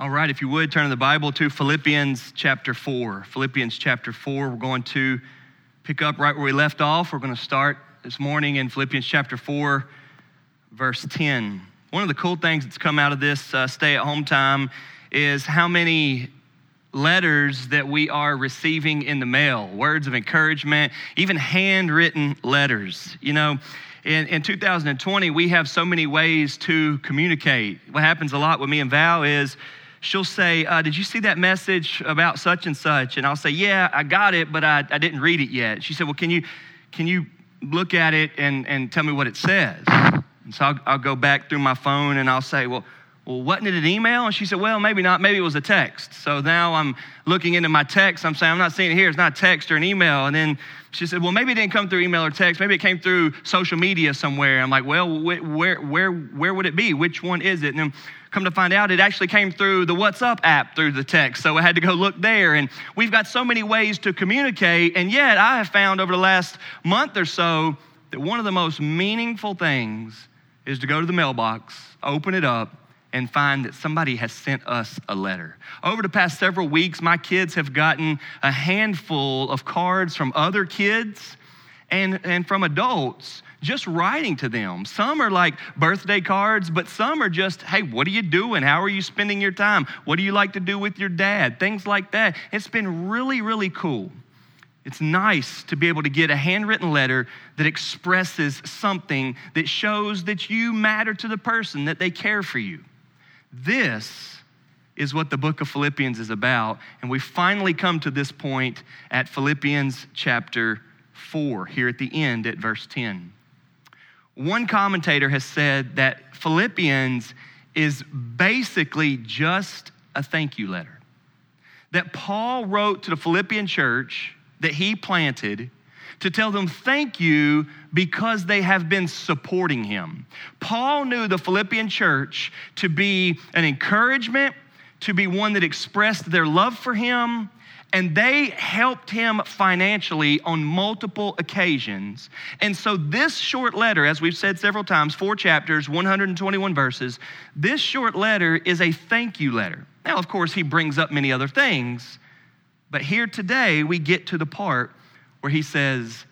All right, if you would turn the Bible to Philippians chapter 4. Philippians chapter 4, we're going to pick up right where we left off. We're going to start this morning in Philippians chapter 4, verse 10. One of the cool things that's come out of this uh, stay at home time is how many letters that we are receiving in the mail words of encouragement, even handwritten letters. You know, in, in 2020, we have so many ways to communicate. What happens a lot with me and Val is, she'll say, uh, Did you see that message about such and such? And I'll say, Yeah, I got it, but I, I didn't read it yet. She said, Well, can you, can you look at it and, and tell me what it says? And so I'll, I'll go back through my phone and I'll say, Well, well, wasn't it an email? And she said, Well, maybe not. Maybe it was a text. So now I'm looking into my text. I'm saying, I'm not seeing it here. It's not a text or an email. And then she said, Well, maybe it didn't come through email or text. Maybe it came through social media somewhere. I'm like, Well, where, where, where would it be? Which one is it? And then come to find out, it actually came through the WhatsApp app through the text. So I had to go look there. And we've got so many ways to communicate. And yet, I have found over the last month or so that one of the most meaningful things is to go to the mailbox, open it up, and find that somebody has sent us a letter. Over the past several weeks, my kids have gotten a handful of cards from other kids and, and from adults just writing to them. Some are like birthday cards, but some are just, hey, what are you doing? How are you spending your time? What do you like to do with your dad? Things like that. It's been really, really cool. It's nice to be able to get a handwritten letter that expresses something that shows that you matter to the person, that they care for you. This is what the book of Philippians is about. And we finally come to this point at Philippians chapter 4, here at the end at verse 10. One commentator has said that Philippians is basically just a thank you letter. That Paul wrote to the Philippian church that he planted to tell them thank you because they have been supporting him. Paul knew the Philippian church to be an encouragement, to be one that expressed their love for him, and they helped him financially on multiple occasions. And so, this short letter, as we've said several times, four chapters, 121 verses, this short letter is a thank you letter. Now, of course, he brings up many other things, but here today we get to the part where he says,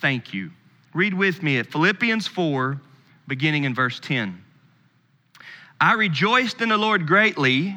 Thank you. Read with me at Philippians 4, beginning in verse 10. I rejoiced in the Lord greatly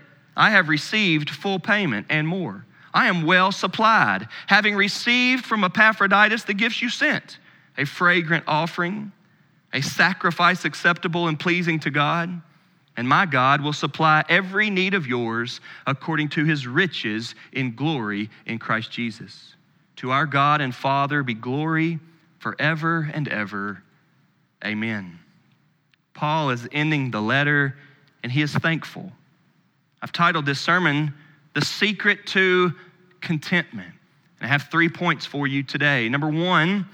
I have received full payment and more. I am well supplied, having received from Epaphroditus the gifts you sent a fragrant offering, a sacrifice acceptable and pleasing to God. And my God will supply every need of yours according to his riches in glory in Christ Jesus. To our God and Father be glory forever and ever. Amen. Paul is ending the letter and he is thankful. I've titled this sermon, The Secret to Contentment. And I have three points for you today. Number one,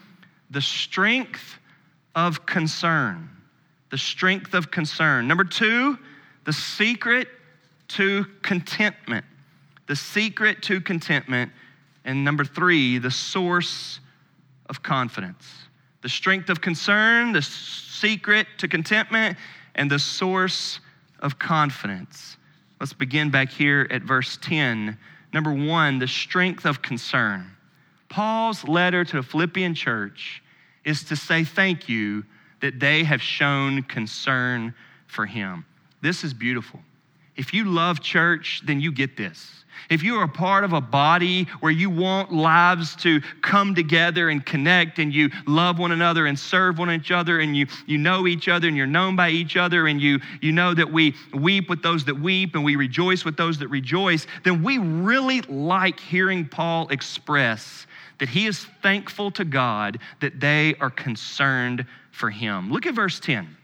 the strength of concern. The strength of concern. Number two, the secret to contentment. The secret to contentment. And number three, the source of confidence. The strength of concern, the secret to contentment, and the source of confidence. Let's begin back here at verse 10. Number one, the strength of concern. Paul's letter to the Philippian church is to say thank you that they have shown concern for him. This is beautiful. If you love church, then you get this. If you are a part of a body where you want lives to come together and connect and you love one another and serve one another and you, you know each other and you're known by each other and you, you know that we weep with those that weep and we rejoice with those that rejoice, then we really like hearing Paul express that he is thankful to God that they are concerned for him. Look at verse 10.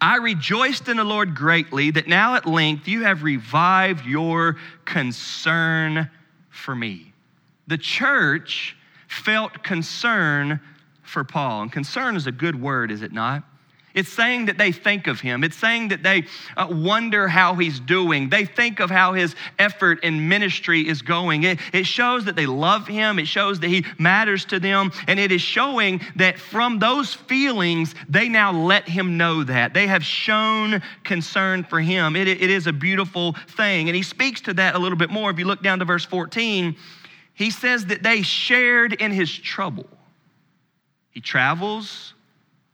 I rejoiced in the Lord greatly that now at length you have revived your concern for me. The church felt concern for Paul. And concern is a good word, is it not? It's saying that they think of him. It's saying that they uh, wonder how he's doing. They think of how his effort in ministry is going. It, it shows that they love him. It shows that he matters to them. And it is showing that from those feelings, they now let him know that. They have shown concern for him. It, it is a beautiful thing. And he speaks to that a little bit more. If you look down to verse 14, he says that they shared in his trouble. He travels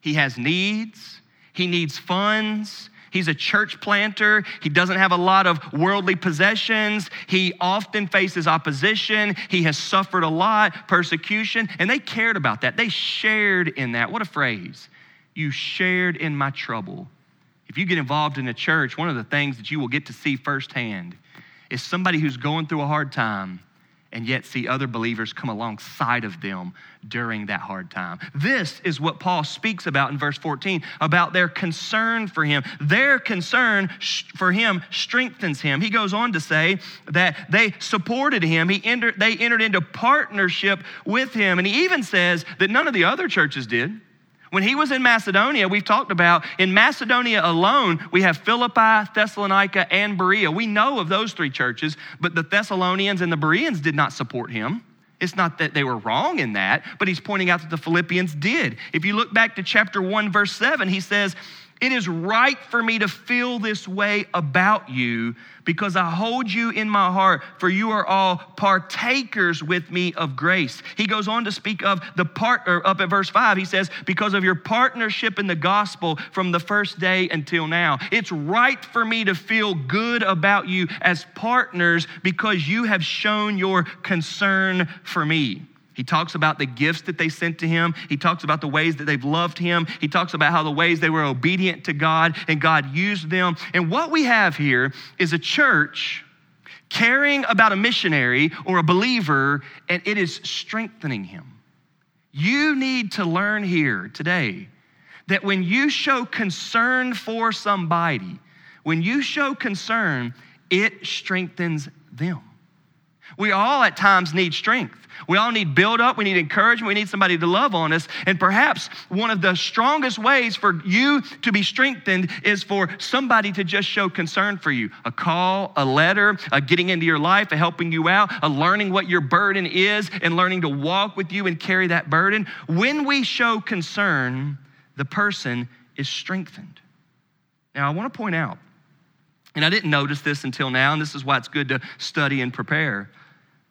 he has needs, he needs funds. He's a church planter. He doesn't have a lot of worldly possessions. He often faces opposition. He has suffered a lot, persecution, and they cared about that. They shared in that. What a phrase. You shared in my trouble. If you get involved in a church, one of the things that you will get to see firsthand is somebody who's going through a hard time and yet see other believers come alongside of them during that hard time. This is what Paul speaks about in verse 14 about their concern for him. Their concern for him strengthens him. He goes on to say that they supported him. He entered, they entered into partnership with him. And he even says that none of the other churches did. When he was in Macedonia, we've talked about in Macedonia alone, we have Philippi, Thessalonica, and Berea. We know of those three churches, but the Thessalonians and the Bereans did not support him. It's not that they were wrong in that, but he's pointing out that the Philippians did. If you look back to chapter 1, verse 7, he says, it is right for me to feel this way about you because I hold you in my heart, for you are all partakers with me of grace. He goes on to speak of the part, or up at verse 5, he says, because of your partnership in the gospel from the first day until now. It's right for me to feel good about you as partners because you have shown your concern for me. He talks about the gifts that they sent to him. He talks about the ways that they've loved him. He talks about how the ways they were obedient to God and God used them. And what we have here is a church caring about a missionary or a believer, and it is strengthening him. You need to learn here today that when you show concern for somebody, when you show concern, it strengthens them. We all at times need strength. We all need build up. We need encouragement. We need somebody to love on us. And perhaps one of the strongest ways for you to be strengthened is for somebody to just show concern for you a call, a letter, a getting into your life, a helping you out, a learning what your burden is, and learning to walk with you and carry that burden. When we show concern, the person is strengthened. Now, I want to point out, and I didn't notice this until now, and this is why it's good to study and prepare.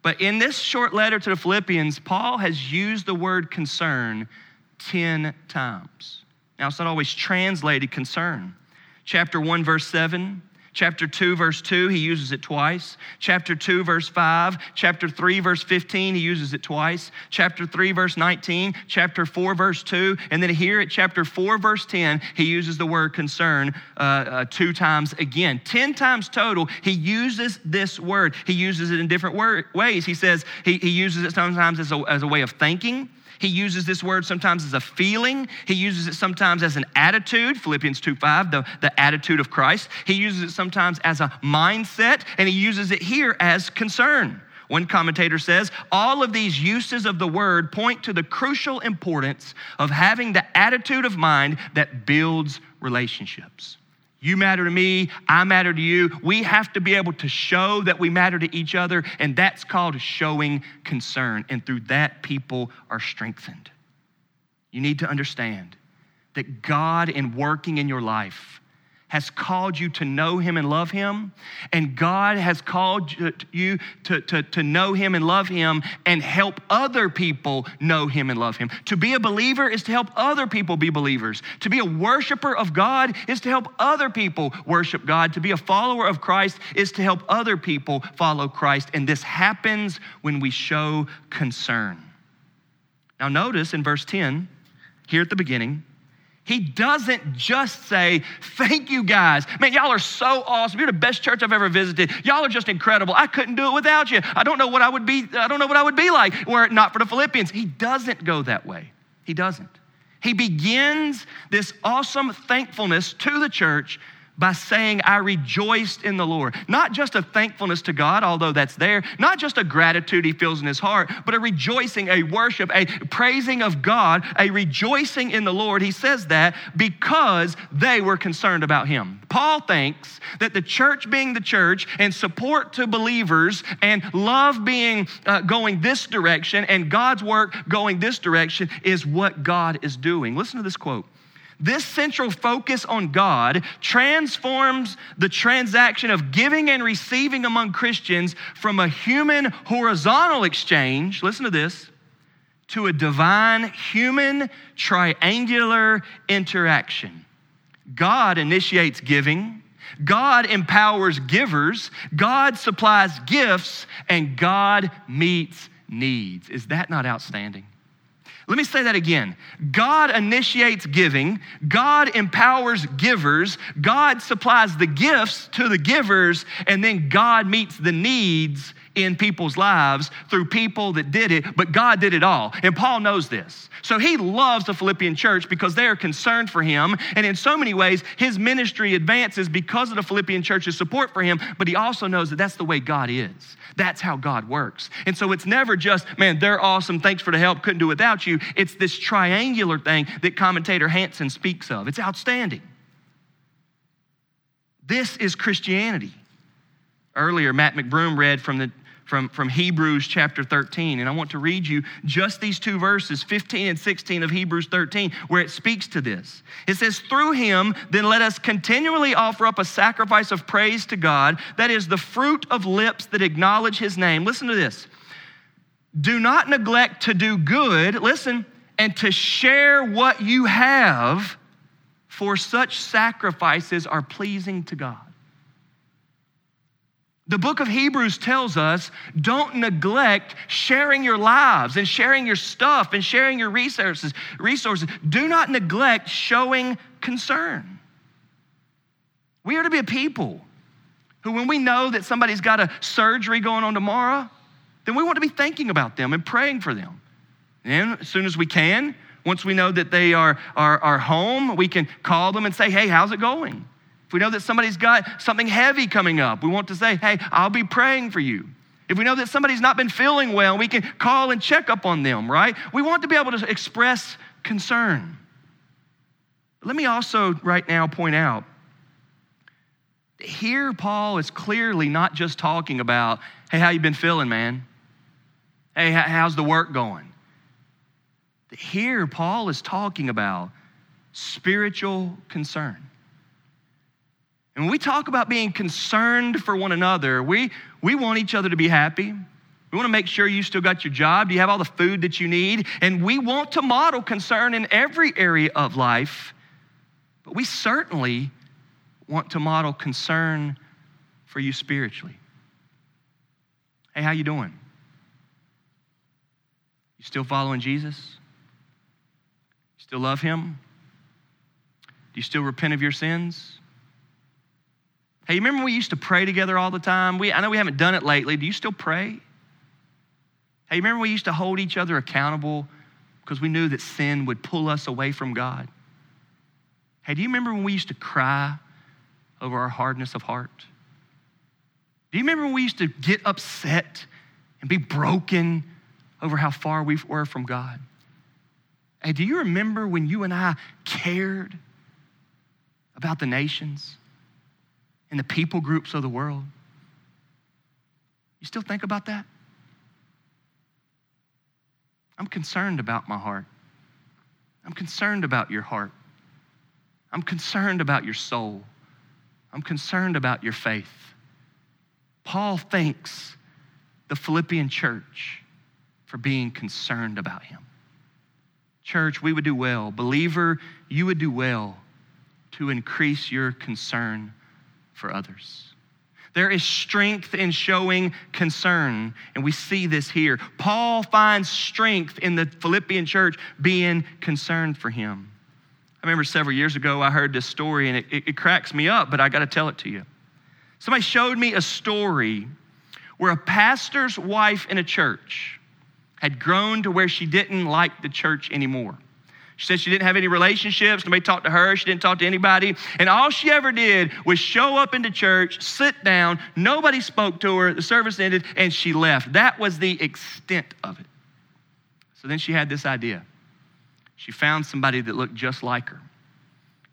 But in this short letter to the Philippians, Paul has used the word concern 10 times. Now, it's not always translated concern. Chapter 1, verse 7, Chapter 2, verse 2, he uses it twice. Chapter 2, verse 5. Chapter 3, verse 15, he uses it twice. Chapter 3, verse 19. Chapter 4, verse 2. And then here at chapter 4, verse 10, he uses the word concern uh, uh, two times again. Ten times total, he uses this word. He uses it in different word, ways. He says he, he uses it sometimes as a, as a way of thinking. He uses this word sometimes as a feeling. He uses it sometimes as an attitude, Philippians 2 5, the, the attitude of Christ. He uses it sometimes as a mindset, and he uses it here as concern. One commentator says, all of these uses of the word point to the crucial importance of having the attitude of mind that builds relationships. You matter to me, I matter to you. We have to be able to show that we matter to each other, and that's called showing concern. And through that, people are strengthened. You need to understand that God, in working in your life, has called you to know him and love him, and God has called you to, to, to know him and love him and help other people know him and love him. To be a believer is to help other people be believers. To be a worshiper of God is to help other people worship God. To be a follower of Christ is to help other people follow Christ. And this happens when we show concern. Now, notice in verse 10, here at the beginning, he doesn't just say, Thank you guys. Man, y'all are so awesome. You're the best church I've ever visited. Y'all are just incredible. I couldn't do it without you. I don't know what I would be, I don't know what I would be like were it not for the Philippians. He doesn't go that way. He doesn't. He begins this awesome thankfulness to the church by saying, I rejoiced in the Lord. Not just a thankfulness to God, although that's there, not just a gratitude he feels in his heart, but a rejoicing, a worship, a praising of God, a rejoicing in the Lord. He says that because they were concerned about him. Paul thinks that the church being the church and support to believers and love being uh, going this direction and God's work going this direction is what God is doing. Listen to this quote. This central focus on God transforms the transaction of giving and receiving among Christians from a human horizontal exchange, listen to this, to a divine human triangular interaction. God initiates giving, God empowers givers, God supplies gifts, and God meets needs. Is that not outstanding? Let me say that again. God initiates giving, God empowers givers, God supplies the gifts to the givers, and then God meets the needs in people's lives through people that did it, but God did it all. And Paul knows this. So he loves the Philippian church because they are concerned for him. And in so many ways, his ministry advances because of the Philippian church's support for him, but he also knows that that's the way God is. That's how God works. And so it's never just, man, they're awesome, thanks for the help, couldn't do without you. It's this triangular thing that commentator Hansen speaks of. It's outstanding. This is Christianity. Earlier, Matt McBroom read from the from, from Hebrews chapter 13. And I want to read you just these two verses, 15 and 16 of Hebrews 13, where it speaks to this. It says, Through him, then let us continually offer up a sacrifice of praise to God, that is the fruit of lips that acknowledge his name. Listen to this. Do not neglect to do good, listen, and to share what you have, for such sacrifices are pleasing to God. The book of Hebrews tells us don't neglect sharing your lives and sharing your stuff and sharing your resources. Resources. Do not neglect showing concern. We are to be a people who, when we know that somebody's got a surgery going on tomorrow, then we want to be thinking about them and praying for them. And as soon as we can, once we know that they are, are, are home, we can call them and say, hey, how's it going? We know that somebody's got something heavy coming up, we want to say, hey, I'll be praying for you. If we know that somebody's not been feeling well, we can call and check up on them, right? We want to be able to express concern. Let me also right now point out that here Paul is clearly not just talking about, hey, how you been feeling, man? Hey, how's the work going? Here Paul is talking about spiritual concern. And when we talk about being concerned for one another, we, we want each other to be happy. We want to make sure you still got your job. Do you have all the food that you need? And we want to model concern in every area of life. But we certainly want to model concern for you spiritually. Hey, how you doing? You still following Jesus? You still love him? Do you still repent of your sins? Hey, you remember we used to pray together all the time? We, I know we haven't done it lately. Do you still pray? Hey, remember we used to hold each other accountable because we knew that sin would pull us away from God? Hey, do you remember when we used to cry over our hardness of heart? Do you remember when we used to get upset and be broken over how far we were from God? Hey, do you remember when you and I cared about the nations? And the people groups of the world. You still think about that? I'm concerned about my heart. I'm concerned about your heart. I'm concerned about your soul. I'm concerned about your faith. Paul thanks the Philippian church for being concerned about him. Church, we would do well. Believer, you would do well to increase your concern for others. There is strength in showing concern, and we see this here. Paul finds strength in the Philippian church being concerned for him. I remember several years ago, I heard this story, and it, it, it cracks me up, but I got to tell it to you. Somebody showed me a story where a pastor's wife in a church had grown to where she didn't like the church anymore. She said she didn't have any relationships. Nobody talked to her. She didn't talk to anybody. And all she ever did was show up into church, sit down. Nobody spoke to her. The service ended, and she left. That was the extent of it. So then she had this idea. She found somebody that looked just like her.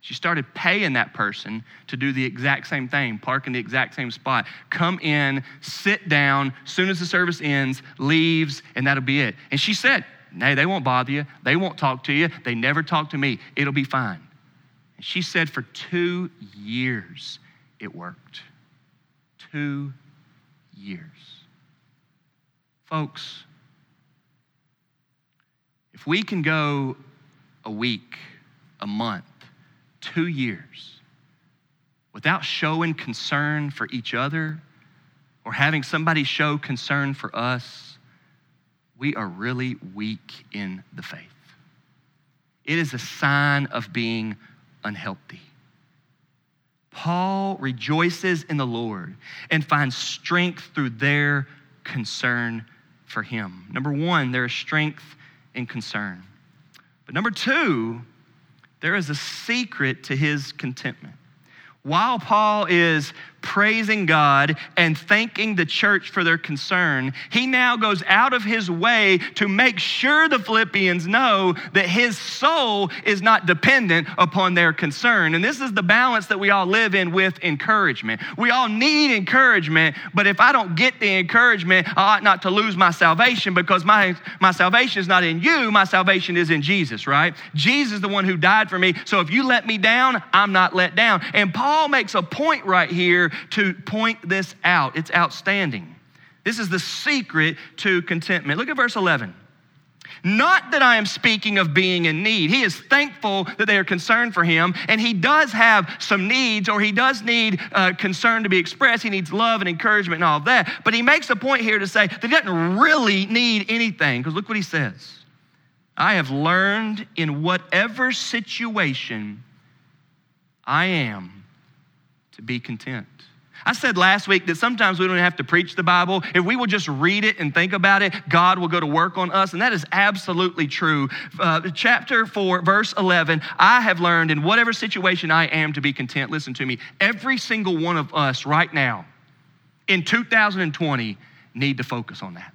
She started paying that person to do the exact same thing, park in the exact same spot, come in, sit down, soon as the service ends, leaves, and that'll be it. And she said, Hey, they won't bother you. They won't talk to you. They never talk to me. It'll be fine. And she said for two years it worked. Two years. Folks, if we can go a week, a month, two years without showing concern for each other or having somebody show concern for us, we are really weak in the faith. It is a sign of being unhealthy. Paul rejoices in the Lord and finds strength through their concern for him. Number one, there is strength in concern. But number two, there is a secret to his contentment. While Paul is praising God and thanking the church for their concern, he now goes out of his way to make sure the Philippians know that his soul is not dependent upon their concern. And this is the balance that we all live in with encouragement. We all need encouragement, but if I don't get the encouragement, I ought not to lose my salvation because my, my salvation is not in you, my salvation is in Jesus, right? Jesus is the one who died for me. So if you let me down, I'm not let down. And Paul makes a point right here to point this out. It's outstanding. This is the secret to contentment. Look at verse 11. Not that I am speaking of being in need. He is thankful that they are concerned for him, and he does have some needs, or he does need uh, concern to be expressed. He needs love and encouragement and all of that. But he makes a point here to say that he doesn't really need anything, because look what he says I have learned in whatever situation I am to be content. I said last week that sometimes we don't have to preach the Bible. If we will just read it and think about it, God will go to work on us. And that is absolutely true. Uh, chapter 4, verse 11 I have learned in whatever situation I am to be content. Listen to me. Every single one of us right now in 2020 need to focus on that.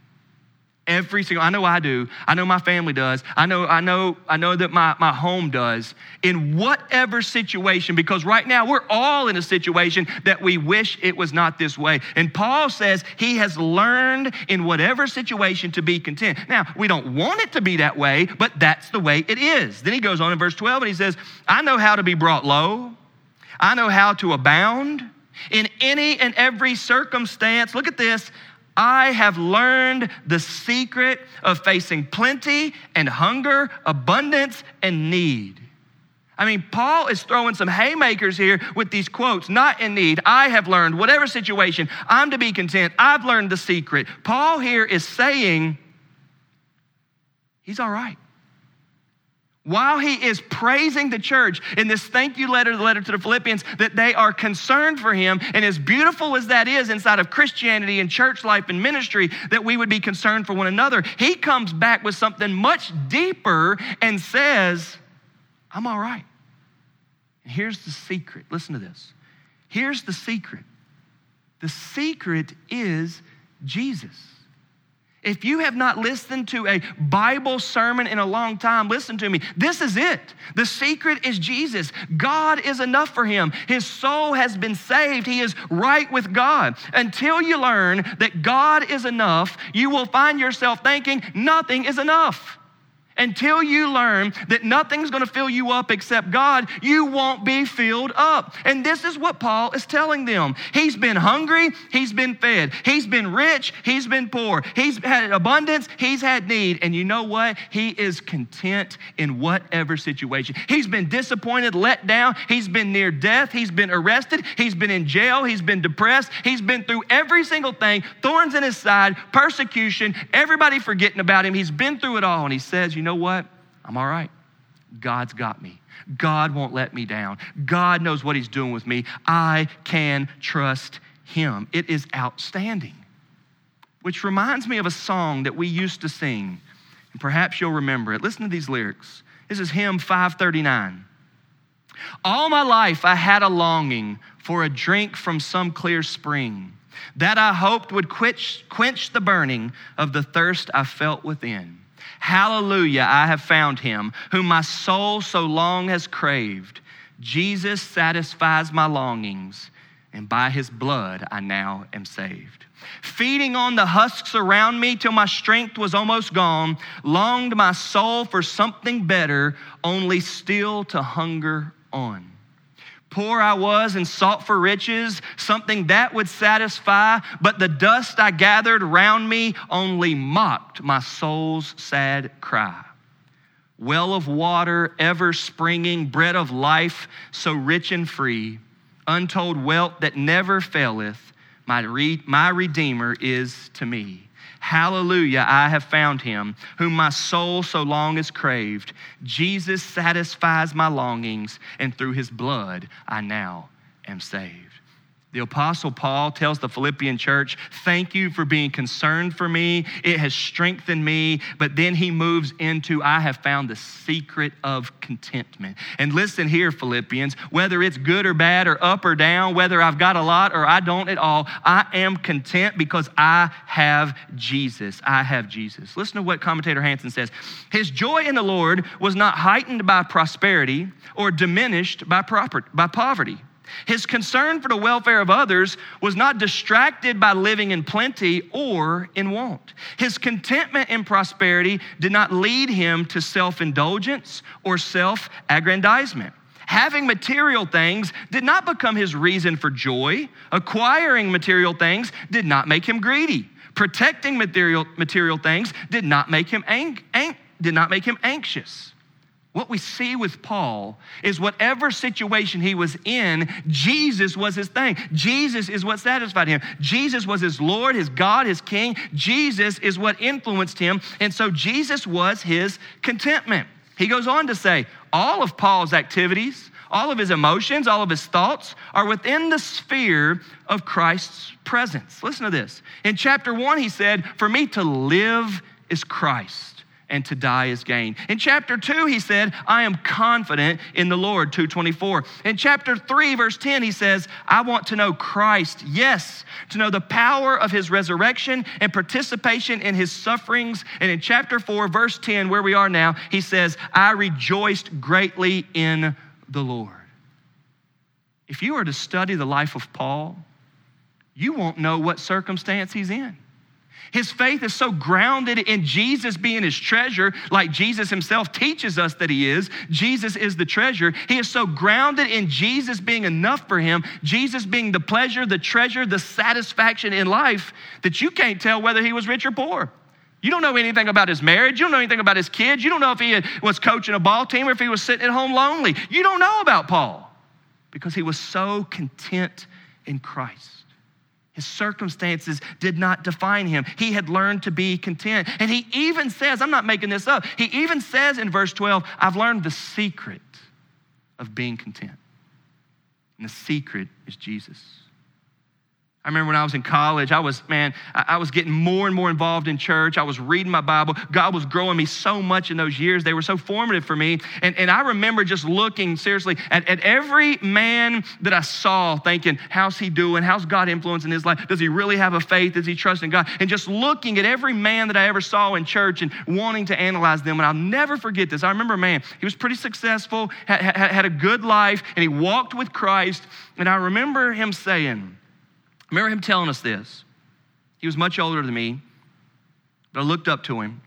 Every single, I know I do. I know my family does. I know, I know, I know that my, my home does. In whatever situation, because right now we're all in a situation that we wish it was not this way. And Paul says he has learned in whatever situation to be content. Now, we don't want it to be that way, but that's the way it is. Then he goes on in verse 12 and he says, I know how to be brought low. I know how to abound in any and every circumstance. Look at this. I have learned the secret of facing plenty and hunger, abundance and need. I mean, Paul is throwing some haymakers here with these quotes, not in need. I have learned, whatever situation, I'm to be content. I've learned the secret. Paul here is saying he's all right while he is praising the church in this thank you letter, the letter to the Philippians, that they are concerned for him. And as beautiful as that is inside of Christianity and church life and ministry, that we would be concerned for one another, he comes back with something much deeper and says, I'm all right. And here's the secret. Listen to this. Here's the secret. The secret is Jesus. If you have not listened to a Bible sermon in a long time, listen to me. This is it. The secret is Jesus. God is enough for him. His soul has been saved. He is right with God. Until you learn that God is enough, you will find yourself thinking nothing is enough. Until you learn that nothing's going to fill you up except God, you won't be filled up. And this is what Paul is telling them. He's been hungry, he's been fed. He's been rich, he's been poor. He's had abundance, he's had need. And you know what? He is content in whatever situation. He's been disappointed, let down, he's been near death, he's been arrested, he's been in jail, he's been depressed, he's been through every single thing thorns in his side, persecution, everybody forgetting about him. He's been through it all. And he says, You know what? I'm all right. God's got me. God won't let me down. God knows what He's doing with me. I can trust Him. It is outstanding. Which reminds me of a song that we used to sing, and perhaps you'll remember it. Listen to these lyrics. This is hymn 539. All my life I had a longing for a drink from some clear spring that I hoped would quench, quench the burning of the thirst I felt within. Hallelujah, I have found him, whom my soul so long has craved. Jesus satisfies my longings, and by his blood I now am saved. Feeding on the husks around me till my strength was almost gone, longed my soul for something better, only still to hunger on. Poor I was and sought for riches, something that would satisfy, but the dust I gathered round me only mocked my soul's sad cry. Well of water ever springing, bread of life so rich and free, untold wealth that never faileth, my, re- my Redeemer is to me. Hallelujah, I have found him, whom my soul so long has craved. Jesus satisfies my longings, and through his blood I now am saved. The Apostle Paul tells the Philippian church, Thank you for being concerned for me. It has strengthened me. But then he moves into, I have found the secret of contentment. And listen here, Philippians, whether it's good or bad or up or down, whether I've got a lot or I don't at all, I am content because I have Jesus. I have Jesus. Listen to what commentator Hansen says. His joy in the Lord was not heightened by prosperity or diminished by, proper, by poverty. His concern for the welfare of others was not distracted by living in plenty or in want. His contentment in prosperity did not lead him to self indulgence or self aggrandizement. Having material things did not become his reason for joy. Acquiring material things did not make him greedy. Protecting material, material things did not make him ang- ang- did not make him anxious. What we see with Paul is whatever situation he was in, Jesus was his thing. Jesus is what satisfied him. Jesus was his Lord, his God, his King. Jesus is what influenced him. And so Jesus was his contentment. He goes on to say, all of Paul's activities, all of his emotions, all of his thoughts are within the sphere of Christ's presence. Listen to this. In chapter one, he said, For me to live is Christ and to die is gain. In chapter 2 he said, I am confident in the Lord 224. In chapter 3 verse 10 he says, I want to know Christ. Yes, to know the power of his resurrection and participation in his sufferings. And in chapter 4 verse 10 where we are now, he says, I rejoiced greatly in the Lord. If you were to study the life of Paul, you won't know what circumstance he's in. His faith is so grounded in Jesus being his treasure, like Jesus himself teaches us that he is. Jesus is the treasure. He is so grounded in Jesus being enough for him, Jesus being the pleasure, the treasure, the satisfaction in life, that you can't tell whether he was rich or poor. You don't know anything about his marriage. You don't know anything about his kids. You don't know if he was coaching a ball team or if he was sitting at home lonely. You don't know about Paul because he was so content in Christ. His circumstances did not define him. He had learned to be content. And he even says, I'm not making this up, he even says in verse 12, I've learned the secret of being content. And the secret is Jesus. I remember when I was in college, I was, man, I was getting more and more involved in church. I was reading my Bible. God was growing me so much in those years. They were so formative for me. And, and I remember just looking seriously at, at every man that I saw, thinking, how's he doing? How's God influencing his life? Does he really have a faith? Does he trust in God? And just looking at every man that I ever saw in church and wanting to analyze them. And I'll never forget this. I remember a man, he was pretty successful, had, had, had a good life, and he walked with Christ. And I remember him saying, remember him telling us this. He was much older than me, but I looked up to him.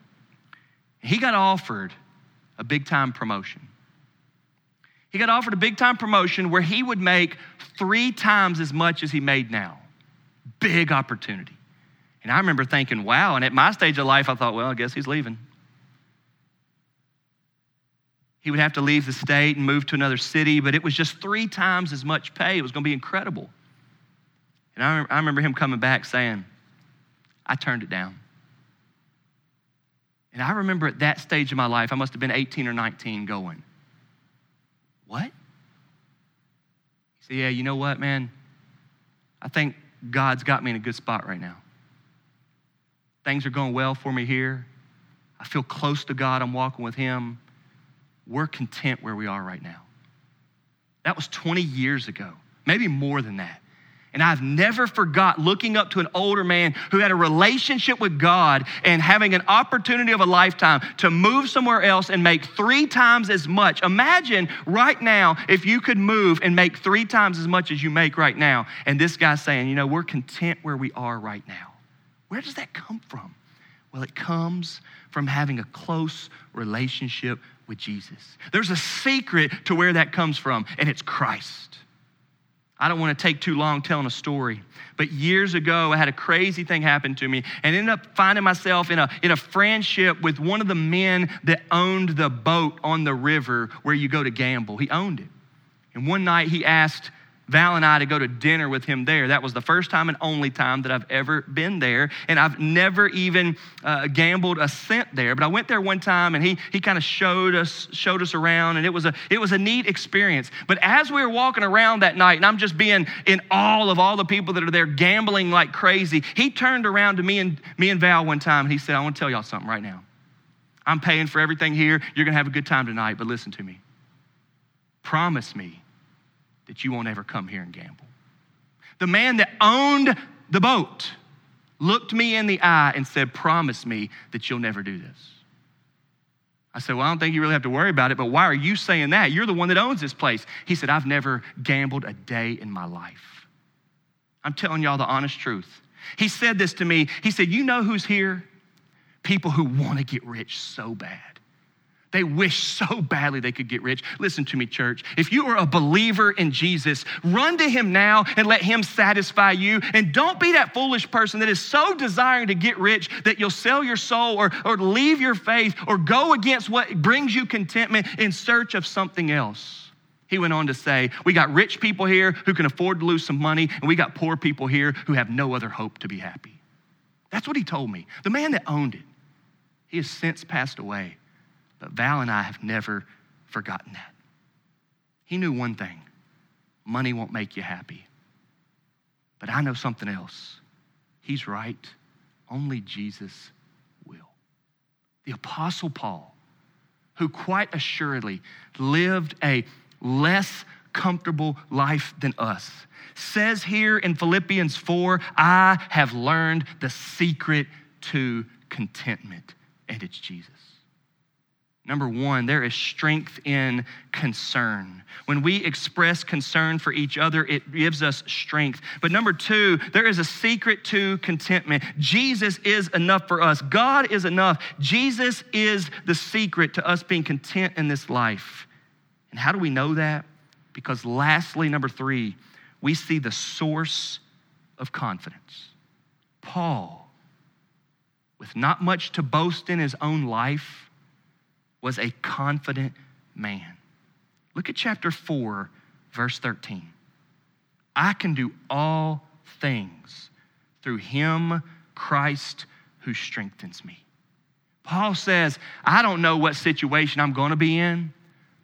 He got offered a big time promotion. He got offered a big time promotion where he would make three times as much as he made now. Big opportunity. And I remember thinking, wow. And at my stage of life, I thought, well, I guess he's leaving. He would have to leave the state and move to another city, but it was just three times as much pay. It was going to be incredible. And I, I remember him coming back saying, I turned it down. And I remember at that stage of my life, I must have been 18 or 19, going, What? He said, Yeah, you know what, man? I think God's got me in a good spot right now. Things are going well for me here. I feel close to God. I'm walking with Him. We're content where we are right now. That was 20 years ago, maybe more than that. And I've never forgot looking up to an older man who had a relationship with God and having an opportunity of a lifetime to move somewhere else and make three times as much. Imagine right now if you could move and make three times as much as you make right now. And this guy's saying, you know, we're content where we are right now. Where does that come from? Well, it comes from having a close relationship with Jesus. There's a secret to where that comes from, and it's Christ. I don't want to take too long telling a story, but years ago, I had a crazy thing happen to me and ended up finding myself in a, in a friendship with one of the men that owned the boat on the river where you go to gamble. He owned it. And one night he asked Val and I to go to dinner with him there. That was the first time and only time that I've ever been there. And I've never even uh, gambled a cent there. But I went there one time and he, he kind of showed us, showed us around and it was, a, it was a neat experience. But as we were walking around that night and I'm just being in awe of all the people that are there gambling like crazy, he turned around to me and, me and Val one time and he said, I want to tell y'all something right now. I'm paying for everything here. You're going to have a good time tonight, but listen to me. Promise me that you won't ever come here and gamble. The man that owned the boat looked me in the eye and said, Promise me that you'll never do this. I said, Well, I don't think you really have to worry about it, but why are you saying that? You're the one that owns this place. He said, I've never gambled a day in my life. I'm telling y'all the honest truth. He said this to me. He said, You know who's here? People who want to get rich so bad. They wish so badly they could get rich. Listen to me, church. If you are a believer in Jesus, run to him now and let him satisfy you. And don't be that foolish person that is so desiring to get rich that you'll sell your soul or, or leave your faith or go against what brings you contentment in search of something else. He went on to say, We got rich people here who can afford to lose some money, and we got poor people here who have no other hope to be happy. That's what he told me. The man that owned it, he has since passed away. But Val and I have never forgotten that. He knew one thing money won't make you happy. But I know something else. He's right. Only Jesus will. The Apostle Paul, who quite assuredly lived a less comfortable life than us, says here in Philippians 4 I have learned the secret to contentment, and it's Jesus. Number one, there is strength in concern. When we express concern for each other, it gives us strength. But number two, there is a secret to contentment. Jesus is enough for us. God is enough. Jesus is the secret to us being content in this life. And how do we know that? Because lastly, number three, we see the source of confidence. Paul, with not much to boast in his own life, was a confident man. Look at chapter 4, verse 13. I can do all things through him, Christ, who strengthens me. Paul says, I don't know what situation I'm going to be in,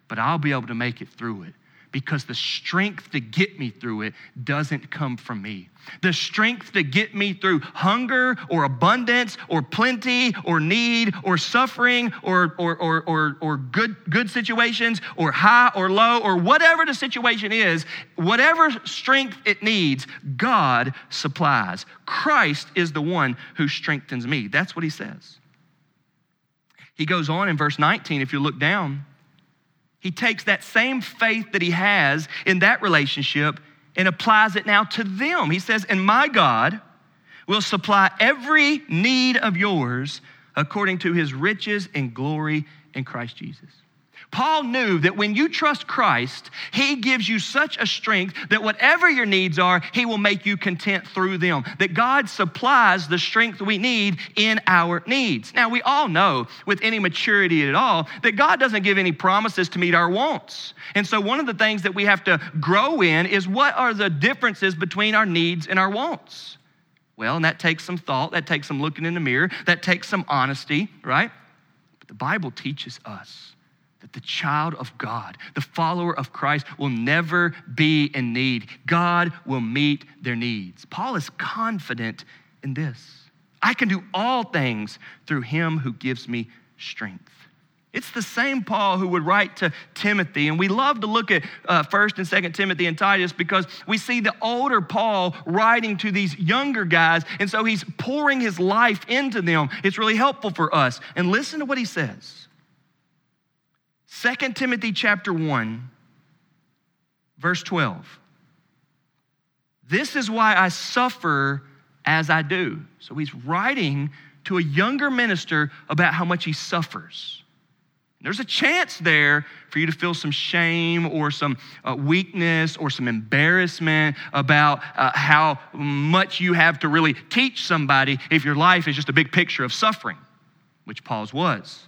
but I'll be able to make it through it because the strength to get me through it doesn't come from me. The strength to get me through hunger or abundance or plenty or need or suffering or, or, or, or, or good, good situations or high or low or whatever the situation is, whatever strength it needs, God supplies. Christ is the one who strengthens me. That's what he says. He goes on in verse 19, if you look down. He takes that same faith that he has in that relationship and applies it now to them. He says, And my God will supply every need of yours according to his riches and glory in Christ Jesus. Paul knew that when you trust Christ, He gives you such a strength that whatever your needs are, He will make you content through them. That God supplies the strength we need in our needs. Now, we all know with any maturity at all that God doesn't give any promises to meet our wants. And so, one of the things that we have to grow in is what are the differences between our needs and our wants? Well, and that takes some thought, that takes some looking in the mirror, that takes some honesty, right? But the Bible teaches us that the child of God, the follower of Christ, will never be in need. God will meet their needs. Paul is confident in this. I can do all things through him who gives me strength. It's the same Paul who would write to Timothy. And we love to look at uh, 1st and 2nd Timothy and Titus because we see the older Paul writing to these younger guys. And so he's pouring his life into them. It's really helpful for us. And listen to what he says 2 Timothy chapter 1, verse 12. This is why I suffer as I do. So he's writing to a younger minister about how much he suffers. There's a chance there for you to feel some shame or some uh, weakness or some embarrassment about uh, how much you have to really teach somebody if your life is just a big picture of suffering, which Paul's was.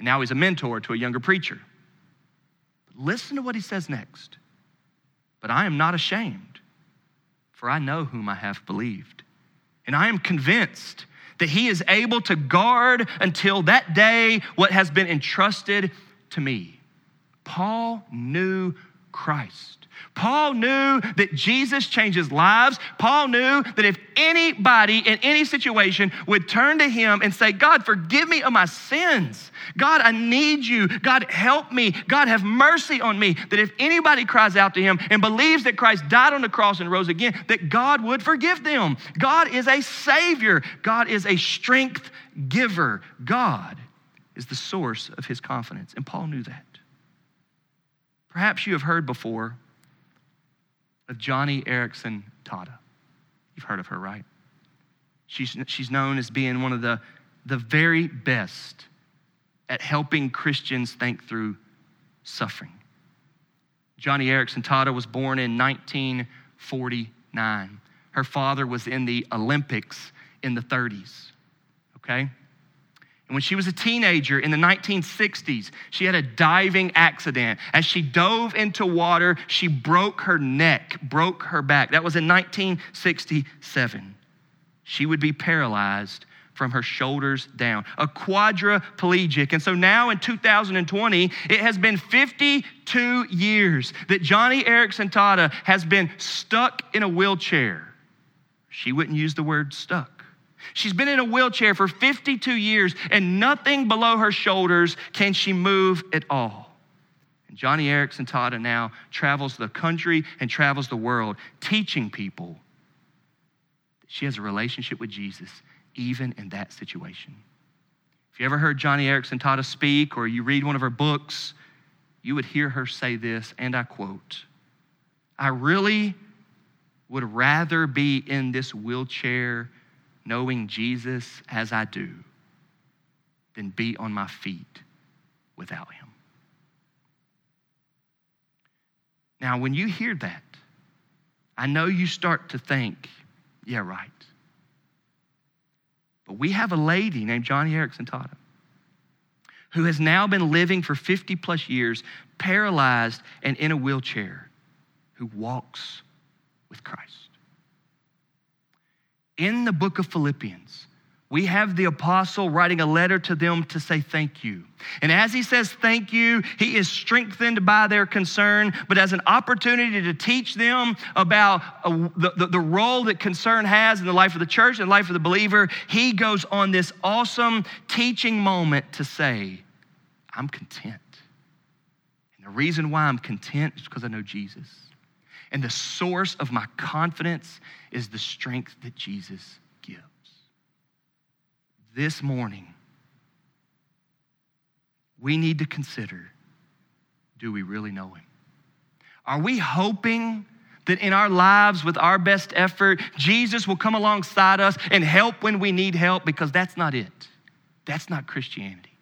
And now he's a mentor to a younger preacher. Listen to what he says next. But I am not ashamed, for I know whom I have believed. And I am convinced that he is able to guard until that day what has been entrusted to me. Paul knew Christ. Paul knew that Jesus changes lives. Paul knew that if anybody in any situation would turn to him and say, God, forgive me of my sins. God, I need you. God, help me. God, have mercy on me. That if anybody cries out to him and believes that Christ died on the cross and rose again, that God would forgive them. God is a savior, God is a strength giver. God is the source of his confidence. And Paul knew that. Perhaps you have heard before of Joni Eareckson Tada. You've heard of her, right? She's, she's known as being one of the, the very best at helping Christians think through suffering. Joni Eareckson Tada was born in 1949. Her father was in the Olympics in the 30s, okay? And when she was a teenager in the 1960s, she had a diving accident. As she dove into water, she broke her neck, broke her back. That was in 1967. She would be paralyzed from her shoulders down, a quadriplegic. And so now in 2020, it has been 52 years that Joni Eareckson Tada has been stuck in a wheelchair. She wouldn't use the word stuck. She's been in a wheelchair for 52 years, and nothing below her shoulders can she move at all. And Joni Eareckson Tada now travels the country and travels the world, teaching people that she has a relationship with Jesus, even in that situation. If you ever heard Joni Eareckson Tada speak or you read one of her books, you would hear her say this, and I quote I really would rather be in this wheelchair knowing Jesus as I do than be on my feet without him. Now, when you hear that, I know you start to think, yeah, right. But we have a lady named Joni Eareckson Tada who has now been living for 50 plus years, paralyzed and in a wheelchair, who walks with Christ in the book of Philippians, we have the apostle writing a letter to them to say thank you. And as he says thank you, he is strengthened by their concern, but as an opportunity to teach them about uh, the, the, the, role that concern has in the life of the church and the life of the believer, he goes on this awesome teaching moment to say, I'm content. And the reason why I'm content is because I know Jesus. And the source of my confidence is the strength that Jesus gives. This morning, we need to consider do we really know Him? Are we hoping that in our lives, with our best effort, Jesus will come alongside us and help when we need help? Because that's not it. That's not Christianity.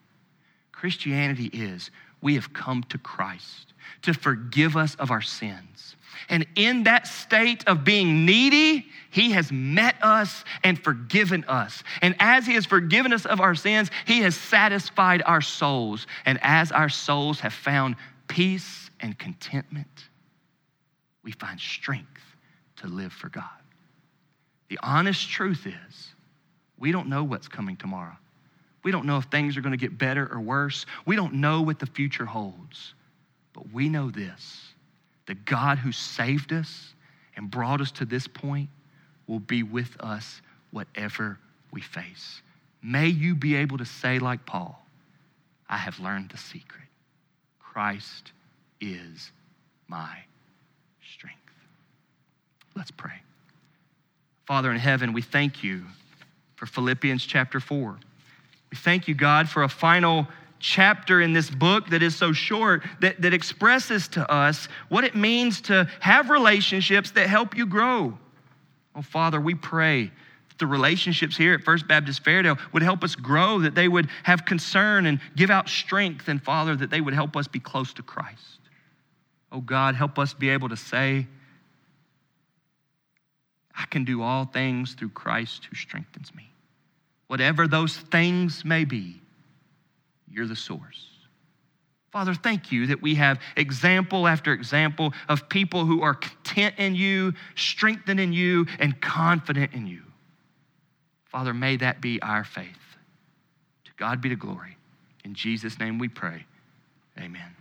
Christianity is we have come to Christ to forgive us of our sins. And in that state of being needy, He has met us and forgiven us. And as He has forgiven us of our sins, He has satisfied our souls. And as our souls have found peace and contentment, we find strength to live for God. The honest truth is, we don't know what's coming tomorrow. We don't know if things are going to get better or worse. We don't know what the future holds. But we know this the God who saved us and brought us to this point will be with us whatever we face. May you be able to say, like Paul, I have learned the secret. Christ is my strength. Let's pray. Father in heaven, we thank you for Philippians chapter 4. We thank you, God, for a final chapter in this book that is so short that, that expresses to us what it means to have relationships that help you grow. Oh, Father, we pray that the relationships here at First Baptist Fairdale would help us grow, that they would have concern and give out strength, and Father, that they would help us be close to Christ. Oh, God, help us be able to say, I can do all things through Christ who strengthens me. Whatever those things may be, you're the source. Father, thank you that we have example after example of people who are content in you, strengthened in you, and confident in you. Father, may that be our faith. To God be the glory. In Jesus' name we pray. Amen.